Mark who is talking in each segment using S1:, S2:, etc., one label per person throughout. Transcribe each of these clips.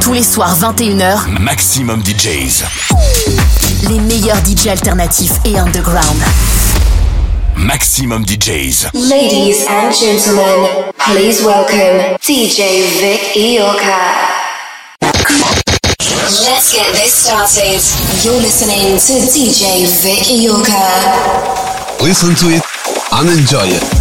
S1: Tous les soirs 21h,
S2: Maximum DJs.
S1: les meilleurs DJ alternatifs et underground.
S2: Maximum DJs.
S3: Ladies and gentlemen, please welcome DJ Vic Iorka. Let's get this started. You're listening to DJ Vic Iorka.
S4: Listen to it and enjoy it.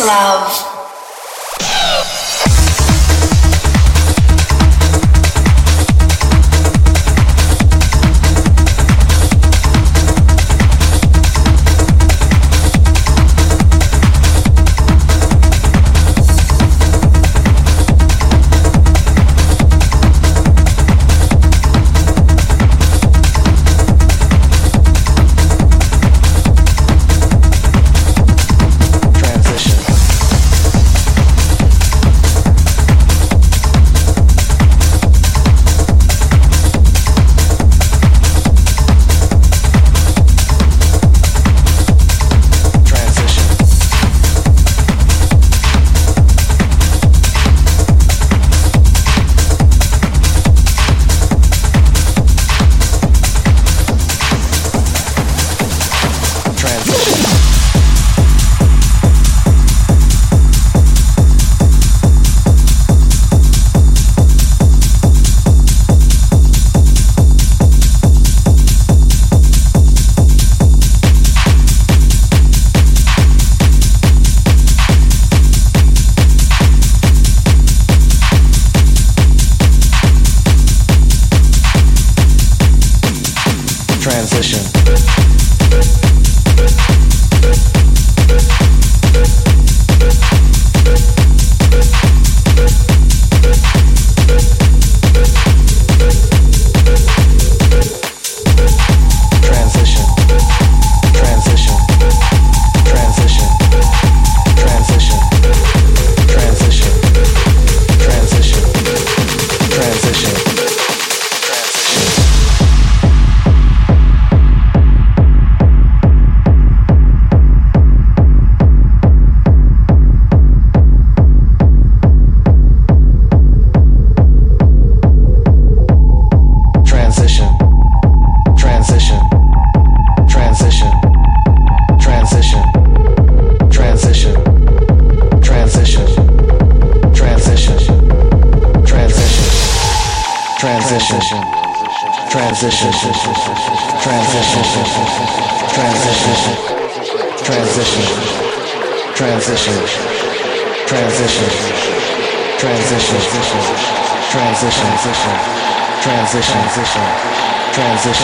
S3: love.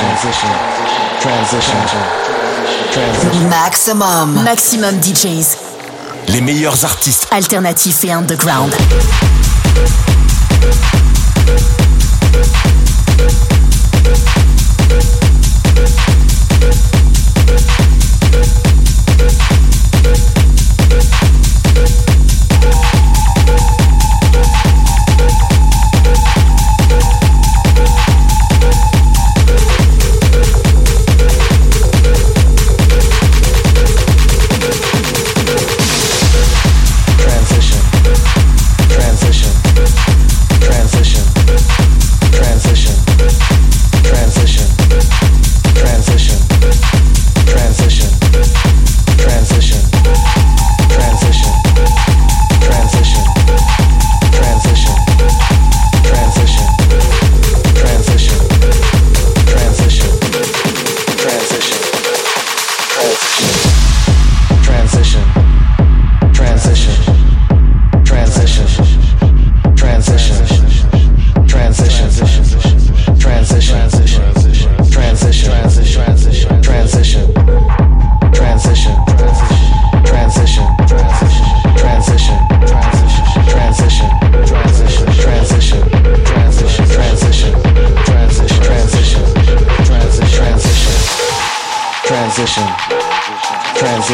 S3: My first love.
S1: Maximum. Maximum DJs.
S2: Les meilleurs artistes.
S1: Alternatifs et underground.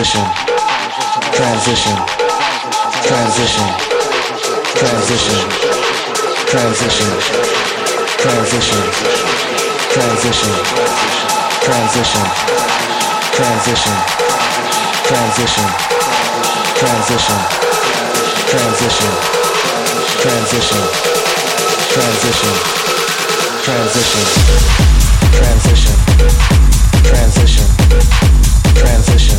S5: transition, transition, transition, transition,
S6: transition, transition, transition, transition, transition,
S3: transition, transition, transition,
S1: transition, transition, transition, transition, transition, transition.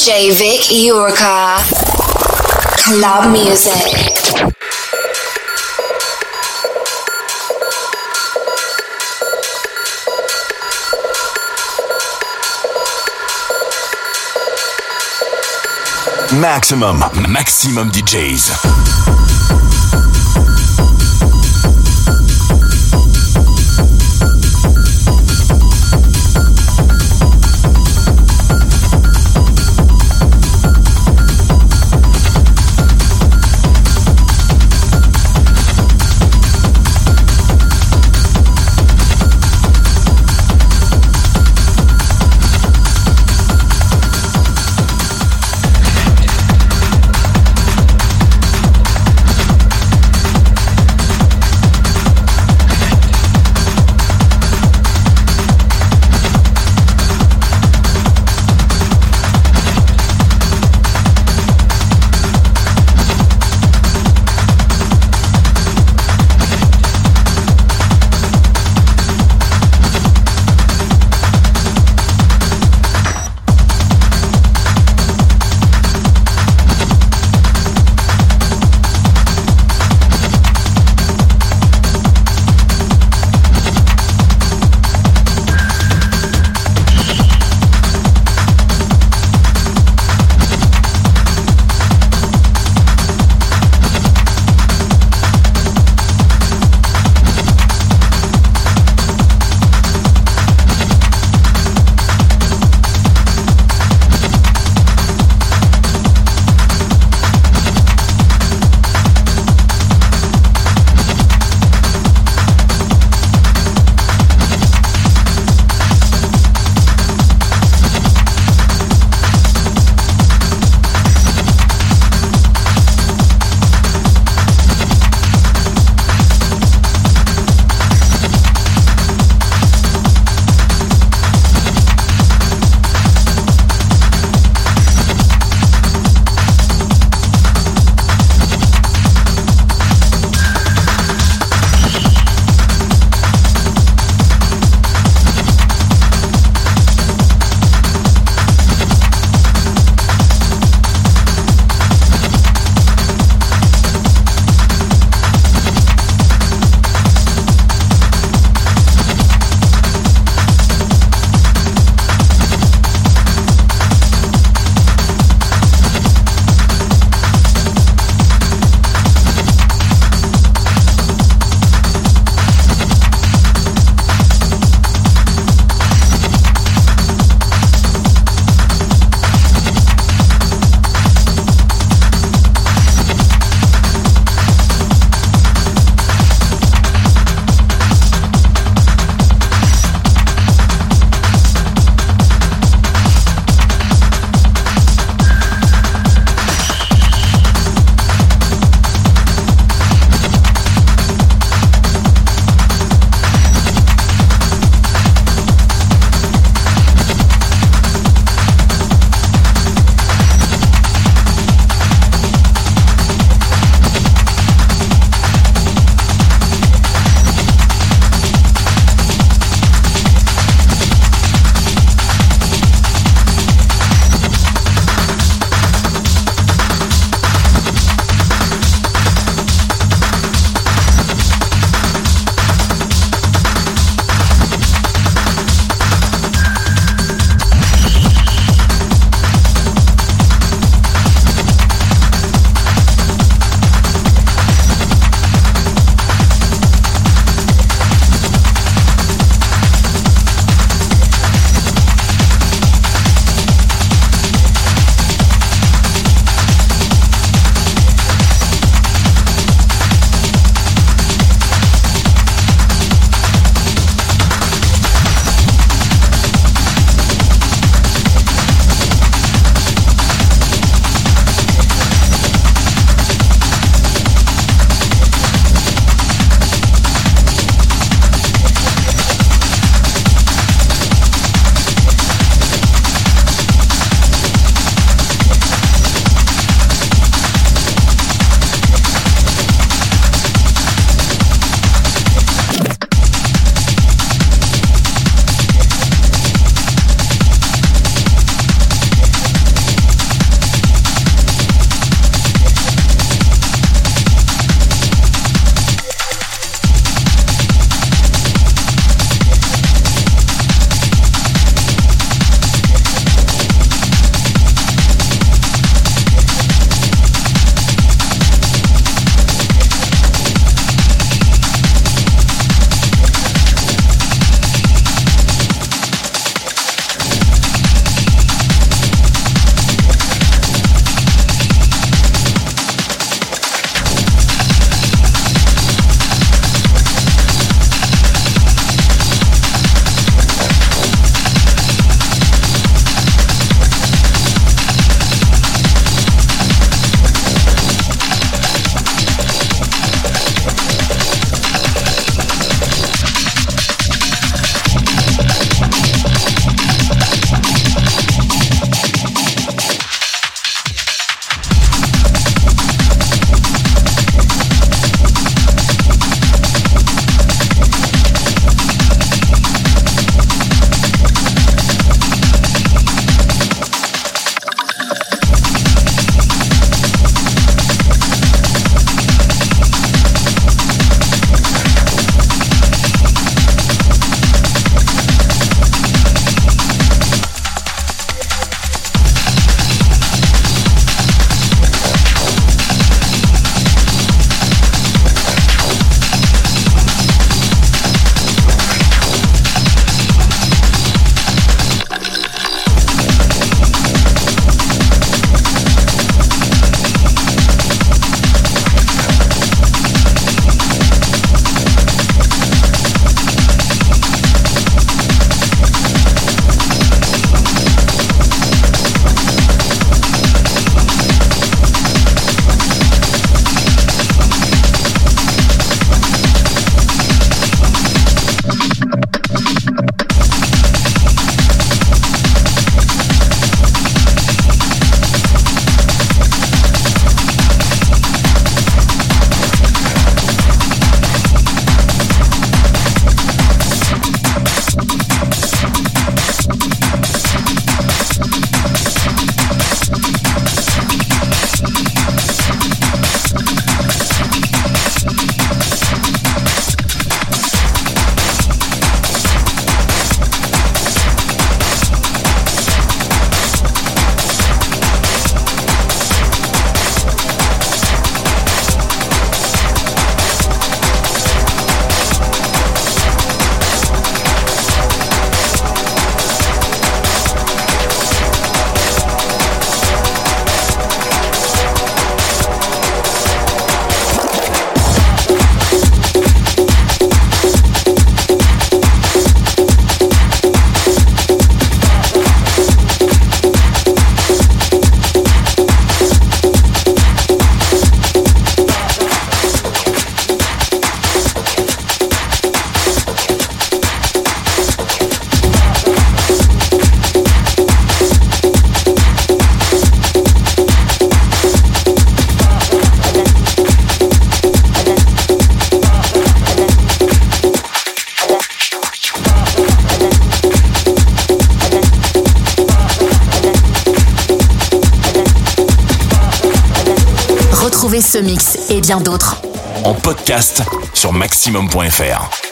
S1: DJ Vic Iorka. Club music. Maxximum, maxximum DJs.
S2: En podcast sur maximum.fr.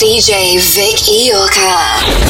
S3: DJ Vic Iorka.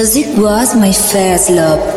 S7: Music was my first love.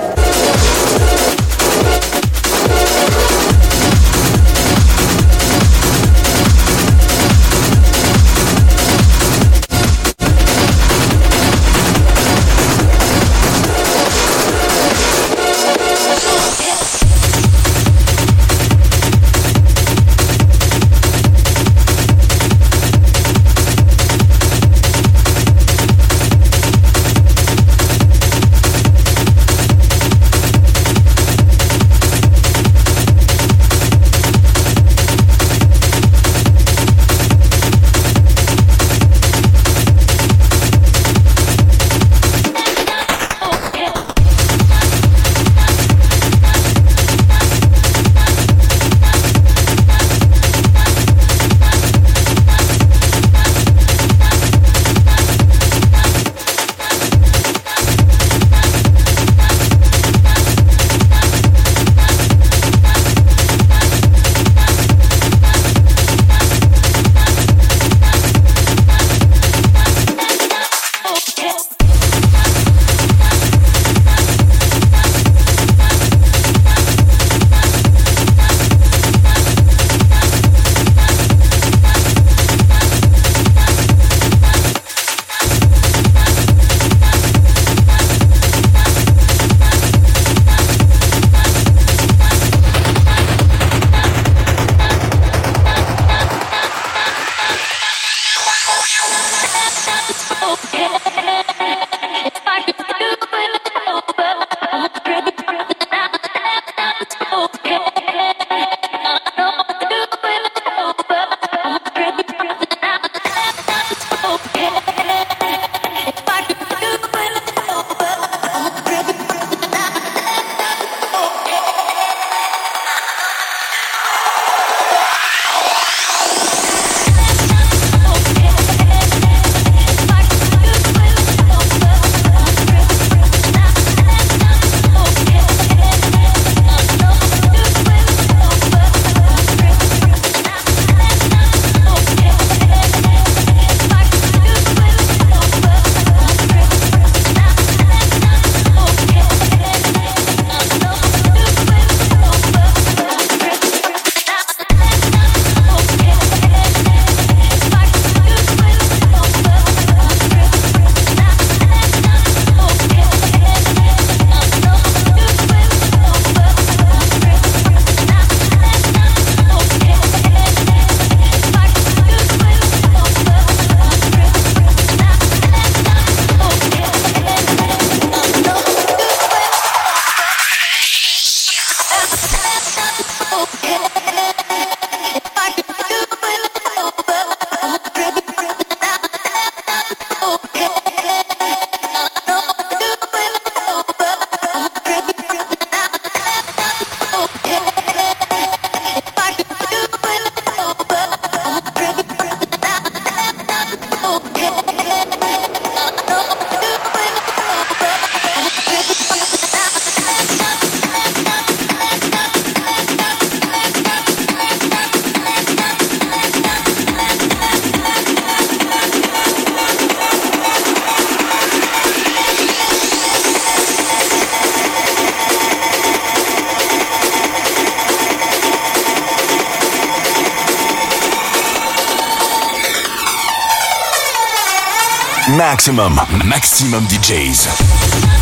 S2: Maximum, maximum DJs.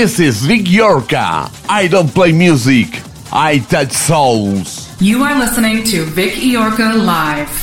S4: This is Vic Iorka. I don't play music, I touch souls.
S8: You are listening to Vic Iorka Live.